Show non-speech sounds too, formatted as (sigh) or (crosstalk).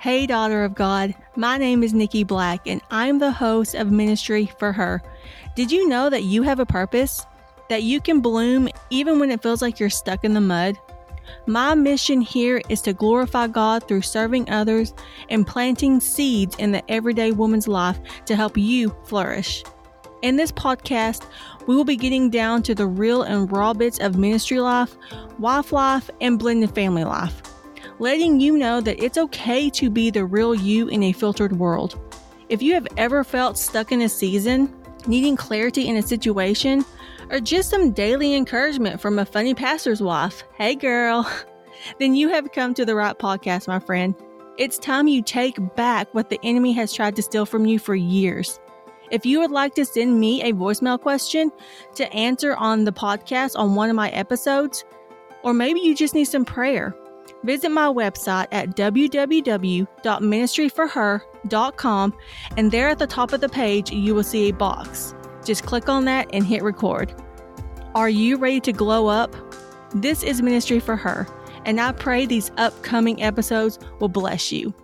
Hey, daughter of God, my name is Nikki Black, and I'm the host of Ministry for Her. Did you know that you have a purpose? That you can bloom even when it feels like you're stuck in the mud? My mission here is to glorify God through serving others and planting seeds in the everyday woman's life to help you flourish. In this podcast, we will be getting down to the real and raw bits of ministry life, wife life, and blended family life letting you know that it's okay to be the real you in a filtered world. If you have ever felt stuck in a season, needing clarity in a situation, or just some daily encouragement from a funny pastor's wife, hey girl, (laughs) then you have come to the right podcast, my friend. It's time you take back what the enemy has tried to steal from you for years. If you would like to send me a voicemail question to answer on the podcast on one of my episodes, or maybe you just need some prayer, Visit my website at www.ministryforher.com and there at the top of the page you will see a box. Just click on that and hit record. Are you ready to glow up? This is Ministry for Her, and I pray these upcoming episodes will bless you.